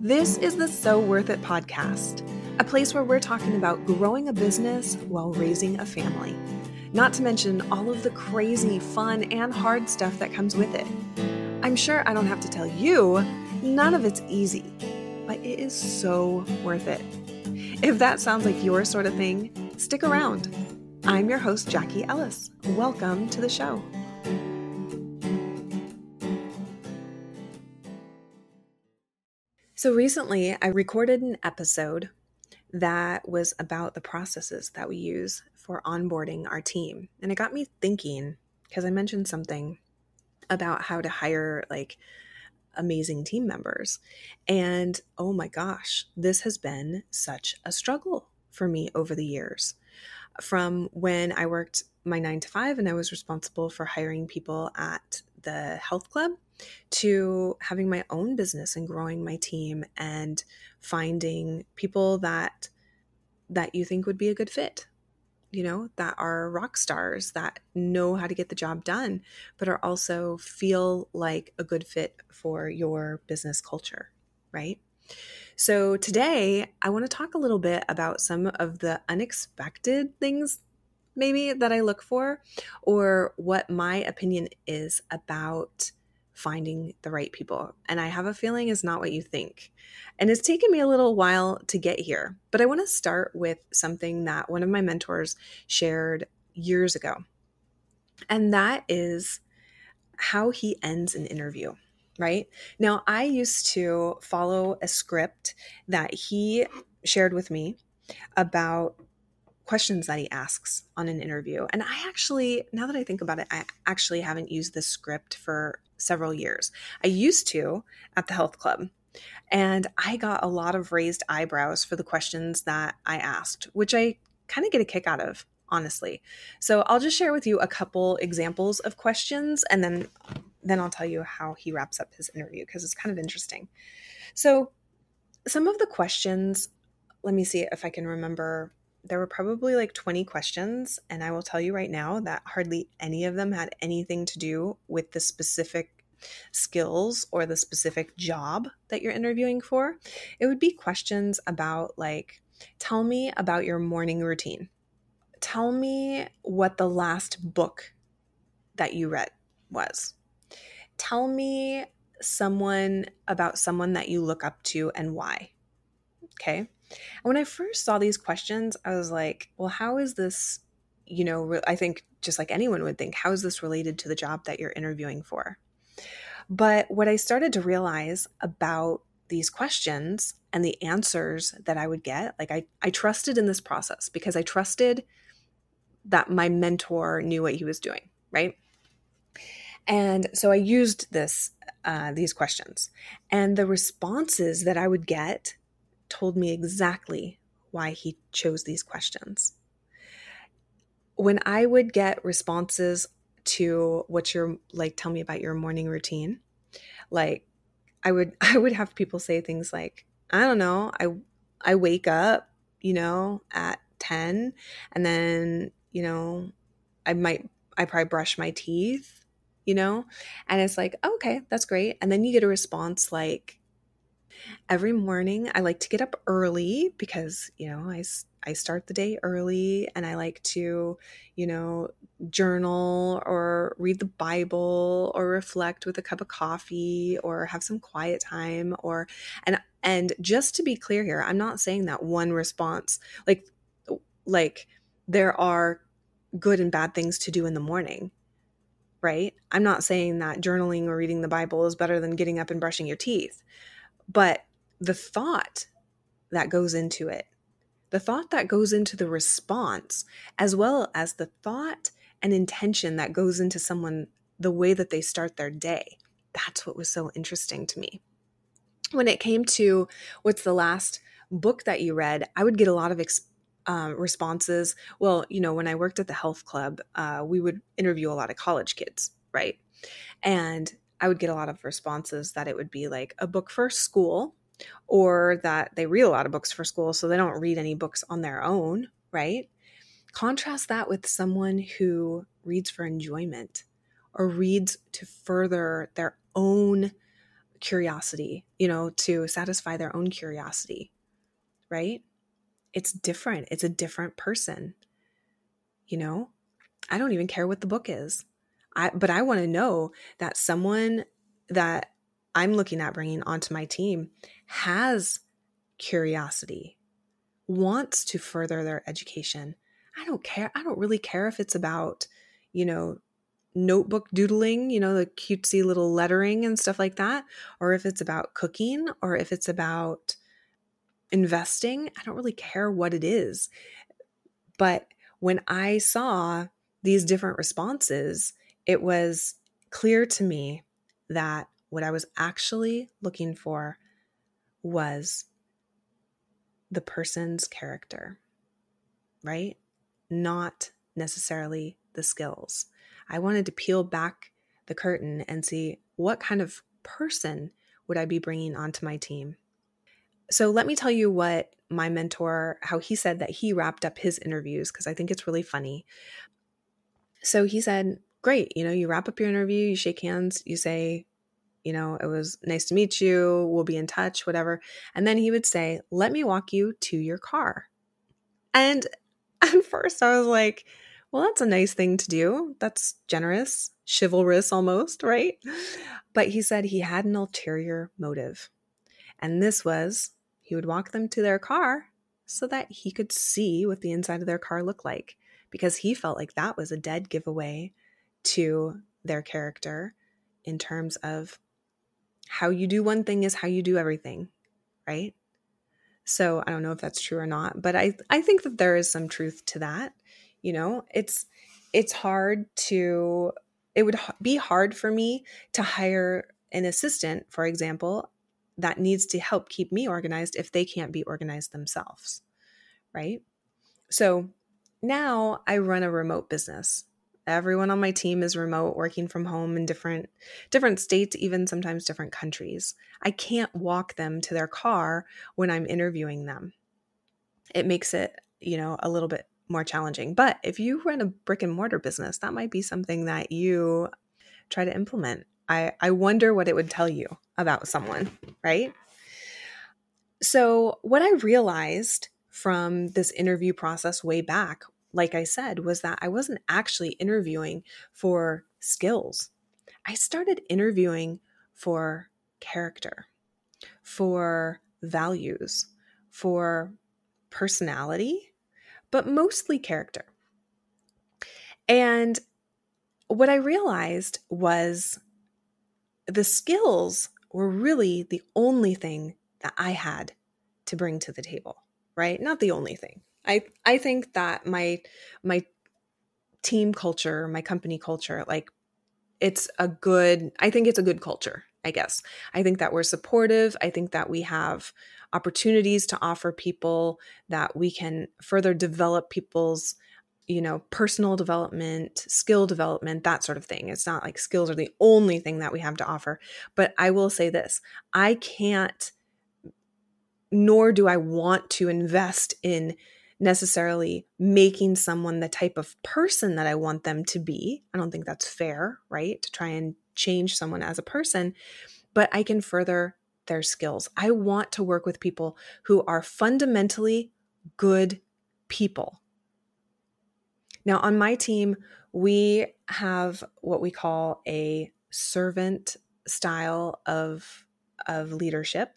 This is the So Worth It podcast, a place where we're talking about growing a business while raising a family. Not to mention all of the crazy, fun, and hard stuff that comes with it. I'm sure I don't have to tell you, none of it's easy, but it is so worth it. If that sounds like your sort of thing, stick around. I'm your host, Jackie Ellis. Welcome to the show. So, recently I recorded an episode that was about the processes that we use for onboarding our team. And it got me thinking because I mentioned something about how to hire like amazing team members. And oh my gosh, this has been such a struggle for me over the years. From when I worked my nine to five and I was responsible for hiring people at the health club to having my own business and growing my team and finding people that that you think would be a good fit you know that are rock stars that know how to get the job done but are also feel like a good fit for your business culture right? So today i want to talk a little bit about some of the unexpected things maybe that i look for or what my opinion is about finding the right people. And I have a feeling is not what you think. And it's taken me a little while to get here, but I want to start with something that one of my mentors shared years ago. And that is how he ends an interview, right? Now, I used to follow a script that he shared with me about questions that he asks on an interview. And I actually, now that I think about it, I actually haven't used this script for several years. I used to at the health club. And I got a lot of raised eyebrows for the questions that I asked, which I kind of get a kick out of, honestly. So I'll just share with you a couple examples of questions and then then I'll tell you how he wraps up his interview because it's kind of interesting. So some of the questions, let me see if I can remember there were probably like 20 questions. And I will tell you right now that hardly any of them had anything to do with the specific skills or the specific job that you're interviewing for. It would be questions about, like, tell me about your morning routine. Tell me what the last book that you read was. Tell me someone about someone that you look up to and why. Okay. And when I first saw these questions, I was like, well, how is this, you know, I think just like anyone would think, how is this related to the job that you're interviewing for? But what I started to realize about these questions and the answers that I would get, like I, I trusted in this process because I trusted that my mentor knew what he was doing, right? And so I used this uh, these questions, and the responses that I would get told me exactly why he chose these questions. When I would get responses to what's your like tell me about your morning routine, like I would I would have people say things like, I don't know, I I wake up, you know, at 10 and then, you know, I might I probably brush my teeth, you know? And it's like, okay, that's great. And then you get a response like every morning I like to get up early because, you know, I I start the day early and I like to, you know, journal or read the Bible or reflect with a cup of coffee or have some quiet time or and and just to be clear here, I'm not saying that one response like like there are good and bad things to do in the morning. Right? I'm not saying that journaling or reading the Bible is better than getting up and brushing your teeth. But the thought that goes into it the thought that goes into the response, as well as the thought and intention that goes into someone, the way that they start their day. That's what was so interesting to me. When it came to what's the last book that you read, I would get a lot of ex- um, responses. Well, you know, when I worked at the health club, uh, we would interview a lot of college kids, right? And I would get a lot of responses that it would be like a book for school or that they read a lot of books for school, so they don't read any books on their own, right? Contrast that with someone who reads for enjoyment or reads to further their own curiosity, you know, to satisfy their own curiosity, right? It's different. It's a different person. You know, I don't even care what the book is. I but I want to know that someone that I'm looking at bringing onto my team has curiosity, wants to further their education. I don't care. I don't really care if it's about, you know, notebook doodling, you know, the cutesy little lettering and stuff like that, or if it's about cooking, or if it's about investing. I don't really care what it is. But when I saw these different responses, it was clear to me that what I was actually looking for was the person's character, right? Not necessarily the skills. I wanted to peel back the curtain and see what kind of person would I be bringing onto my team. So let me tell you what my mentor, how he said that he wrapped up his interviews, because I think it's really funny. So he said, Great, you know, you wrap up your interview, you shake hands, you say, you know, it was nice to meet you, we'll be in touch, whatever. And then he would say, Let me walk you to your car. And at first I was like, well, that's a nice thing to do. That's generous, chivalrous almost, right? But he said he had an ulterior motive. And this was he would walk them to their car so that he could see what the inside of their car looked like because he felt like that was a dead giveaway to their character in terms of how you do one thing is how you do everything, right? So I don't know if that's true or not, but I I think that there is some truth to that. You know, it's it's hard to it would be hard for me to hire an assistant, for example, that needs to help keep me organized if they can't be organized themselves. Right? So now I run a remote business. Everyone on my team is remote, working from home in different different states, even sometimes different countries. I can't walk them to their car when I'm interviewing them. It makes it, you know, a little bit more challenging. But if you run a brick and mortar business, that might be something that you try to implement. I, I wonder what it would tell you about someone, right? So, what I realized from this interview process way back, like I said, was that I wasn't actually interviewing for skills. I started interviewing for character, for values, for personality, but mostly character. And what I realized was the skills were really the only thing that I had to bring to the table, right? Not the only thing. I I think that my my team culture, my company culture, like it's a good I think it's a good culture, I guess. I think that we're supportive. I think that we have opportunities to offer people that we can further develop people's you know personal development skill development that sort of thing it's not like skills are the only thing that we have to offer but i will say this i can't nor do i want to invest in necessarily making someone the type of person that i want them to be i don't think that's fair right to try and change someone as a person but i can further their skills. I want to work with people who are fundamentally good people. Now, on my team, we have what we call a servant style of, of leadership,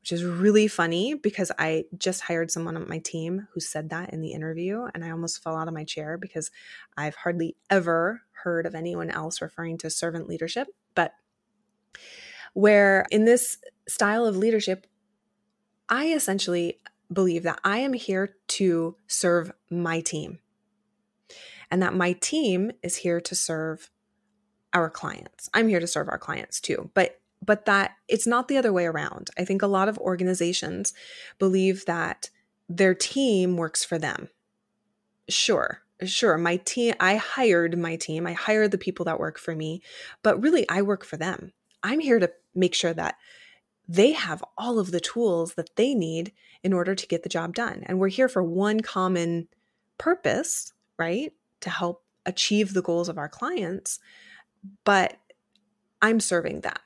which is really funny because I just hired someone on my team who said that in the interview, and I almost fell out of my chair because I've hardly ever heard of anyone else referring to servant leadership. But where in this style of leadership, I essentially believe that I am here to serve my team and that my team is here to serve our clients. I'm here to serve our clients too, but but that it's not the other way around. I think a lot of organizations believe that their team works for them. Sure, sure, my team I hired my team. I hired the people that work for me, but really I work for them. I'm here to make sure that they have all of the tools that they need in order to get the job done. And we're here for one common purpose, right? To help achieve the goals of our clients. But I'm serving them,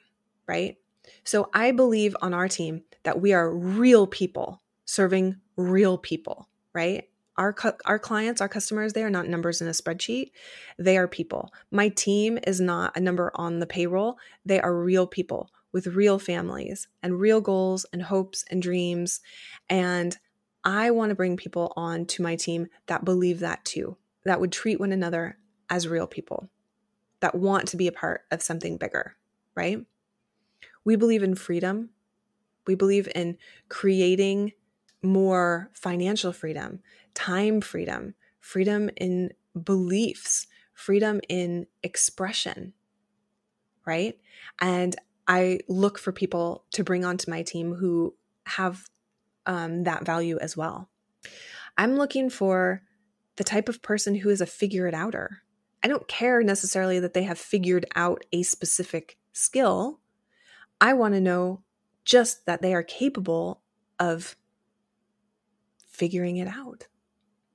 right? So I believe on our team that we are real people serving real people, right? Our, our clients, our customers, they are not numbers in a spreadsheet. They are people. My team is not a number on the payroll. They are real people with real families and real goals and hopes and dreams. And I want to bring people on to my team that believe that too, that would treat one another as real people, that want to be a part of something bigger, right? We believe in freedom. We believe in creating more financial freedom, time freedom, freedom in beliefs, freedom in expression, right? And I look for people to bring onto my team who have um, that value as well. I'm looking for the type of person who is a figure it outer. I don't care necessarily that they have figured out a specific skill. I want to know just that they are capable of figuring it out,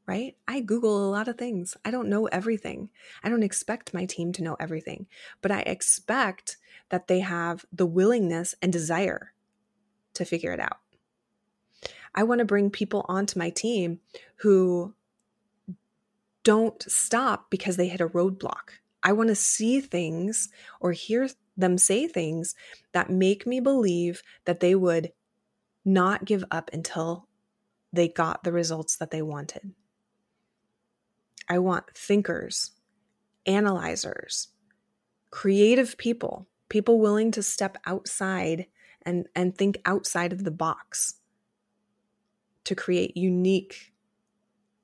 right? I Google a lot of things. I don't know everything. I don't expect my team to know everything, but I expect that they have the willingness and desire to figure it out. I want to bring people onto my team who don't stop because they hit a roadblock. I want to see things or hear them say things that make me believe that they would not give up until they got the results that they wanted. I want thinkers, analyzers, creative people, people willing to step outside and, and think outside of the box to create unique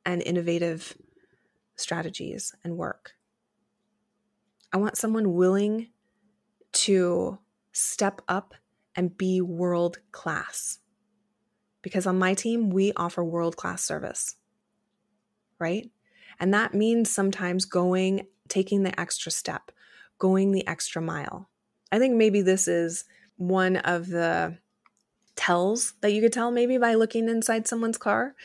and innovative strategies and work. I want someone willing to step up and be world class. Because on my team, we offer world class service, right? And that means sometimes going, taking the extra step, going the extra mile. I think maybe this is one of the tells that you could tell maybe by looking inside someone's car.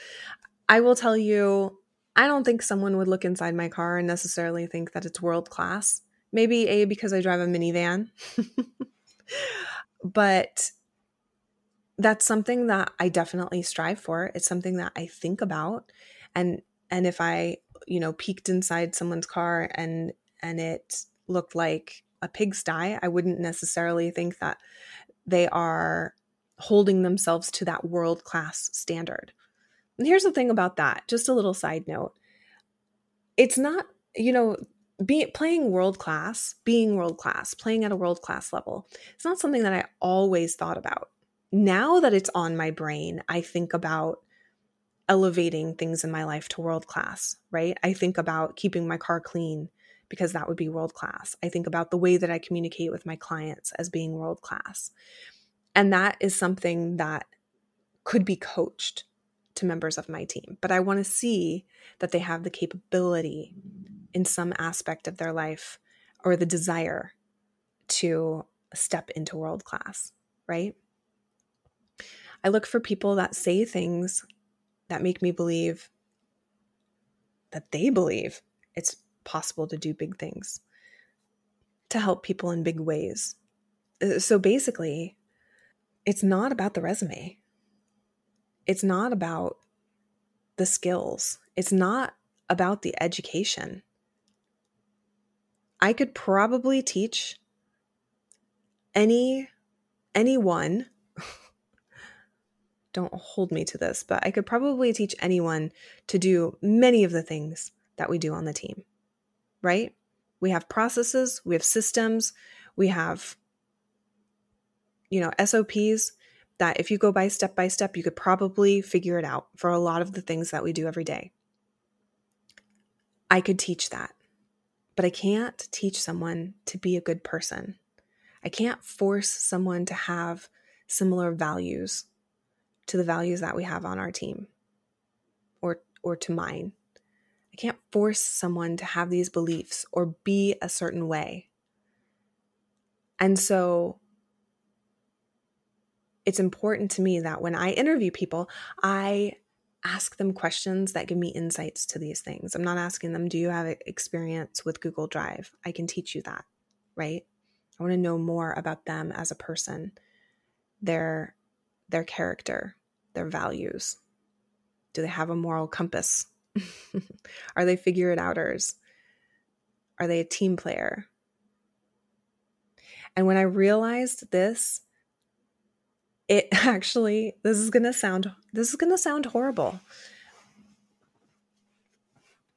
I will tell you, I don't think someone would look inside my car and necessarily think that it's world class. Maybe A, because I drive a minivan. but that's something that I definitely strive for. It's something that I think about. And and if I, you know, peeked inside someone's car and and it looked like a pigsty, I wouldn't necessarily think that they are holding themselves to that world class standard. And here's the thing about that just a little side note it's not, you know, be, playing world class, being world class, playing at a world class level, it's not something that I always thought about. Now that it's on my brain, I think about elevating things in my life to world class, right? I think about keeping my car clean because that would be world class. I think about the way that I communicate with my clients as being world class. And that is something that could be coached to members of my team. But I want to see that they have the capability in some aspect of their life or the desire to step into world class, right? I look for people that say things that make me believe that they believe it's possible to do big things, to help people in big ways. Uh, so basically, it's not about the resume. It's not about the skills. It's not about the education. I could probably teach any anyone don't hold me to this, but I could probably teach anyone to do many of the things that we do on the team. Right? We have processes, we have systems, we have you know, SOPs that if you go by step by step, you could probably figure it out for a lot of the things that we do every day. I could teach that, but I can't teach someone to be a good person. I can't force someone to have similar values to the values that we have on our team or or to mine. I can't force someone to have these beliefs or be a certain way. And so it's important to me that when I interview people, I ask them questions that give me insights to these things. I'm not asking them, do you have experience with Google Drive? I can teach you that, right? I want to know more about them as a person their their character, their values? Do they have a moral compass? Are they figure it outers? Are they a team player? And when I realized this, it actually this is going to sound this is going to sound horrible.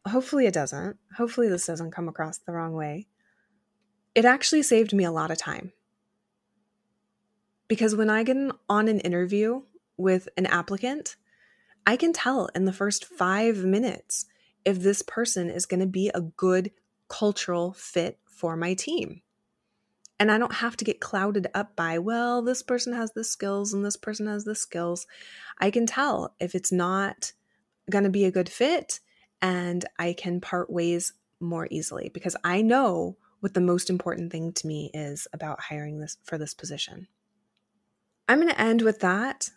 Hopefully it doesn't. Hopefully this doesn't come across the wrong way. It actually saved me a lot of time. Because when I get on an interview with an applicant, I can tell in the first five minutes if this person is going to be a good cultural fit for my team. And I don't have to get clouded up by, well, this person has the skills and this person has the skills. I can tell if it's not going to be a good fit and I can part ways more easily because I know what the most important thing to me is about hiring this for this position. I'm going to end with that.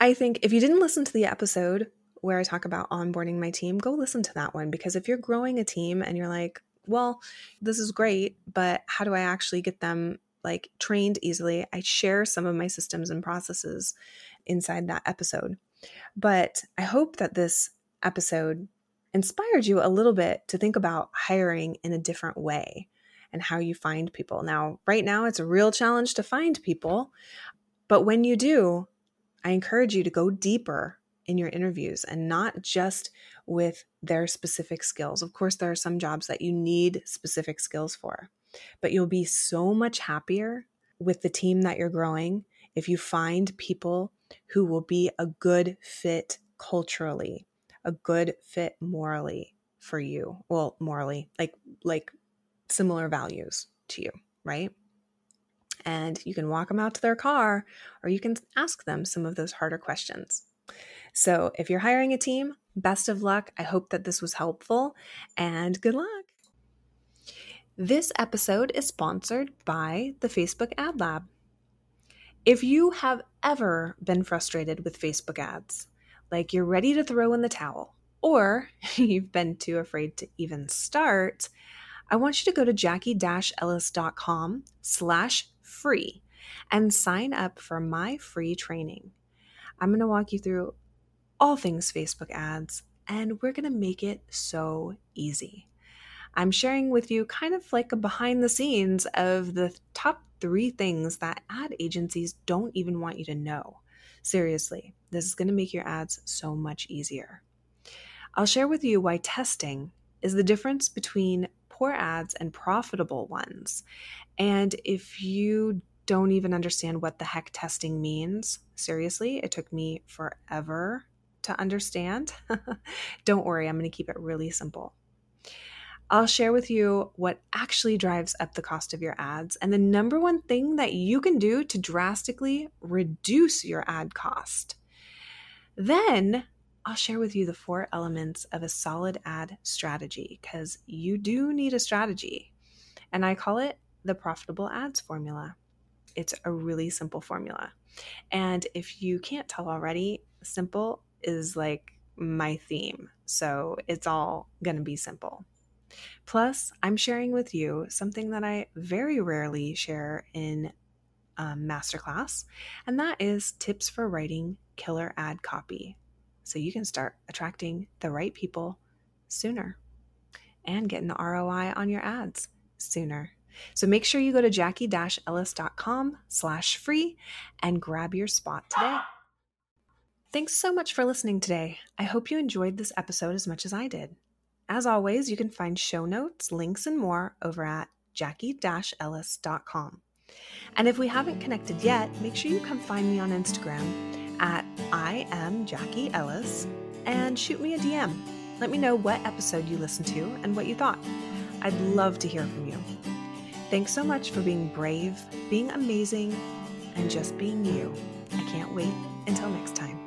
I think if you didn't listen to the episode where I talk about onboarding my team, go listen to that one because if you're growing a team and you're like, well, this is great, but how do I actually get them like trained easily? I share some of my systems and processes inside that episode. But I hope that this episode inspired you a little bit to think about hiring in a different way and how you find people. Now, right now, it's a real challenge to find people. But when you do, I encourage you to go deeper in your interviews and not just with their specific skills. Of course, there are some jobs that you need specific skills for, but you'll be so much happier with the team that you're growing if you find people who will be a good fit culturally, a good fit morally for you. Well, morally, like like similar values to you, right? and you can walk them out to their car or you can ask them some of those harder questions. So, if you're hiring a team, best of luck. I hope that this was helpful and good luck. This episode is sponsored by the Facebook Ad Lab. If you have ever been frustrated with Facebook ads, like you're ready to throw in the towel, or you've been too afraid to even start, I want you to go to jackie-ellis.com slash free and sign up for my free training. I'm going to walk you through all things Facebook ads, and we're going to make it so easy. I'm sharing with you kind of like a behind the scenes of the top three things that ad agencies don't even want you to know. Seriously, this is going to make your ads so much easier. I'll share with you why testing is the difference between poor ads and profitable ones. And if you don't even understand what the heck testing means, seriously, it took me forever to understand. don't worry, I'm going to keep it really simple. I'll share with you what actually drives up the cost of your ads and the number one thing that you can do to drastically reduce your ad cost. Then I'll share with you the four elements of a solid ad strategy because you do need a strategy. And I call it the profitable ads formula. It's a really simple formula. And if you can't tell already, simple is like my theme. So it's all going to be simple. Plus, I'm sharing with you something that I very rarely share in um, masterclass, and that is tips for writing killer ad copy so you can start attracting the right people sooner and getting the ROI on your ads sooner. So make sure you go to jackie-ellis.com slash free and grab your spot today. Thanks so much for listening today. I hope you enjoyed this episode as much as I did. As always, you can find show notes, links, and more over at jackie-ellis.com. And if we haven't connected yet, make sure you come find me on Instagram at I am Jackie Ellis and shoot me a DM. Let me know what episode you listened to and what you thought. I'd love to hear from you. Thanks so much for being brave, being amazing, and just being you. I can't wait until next time.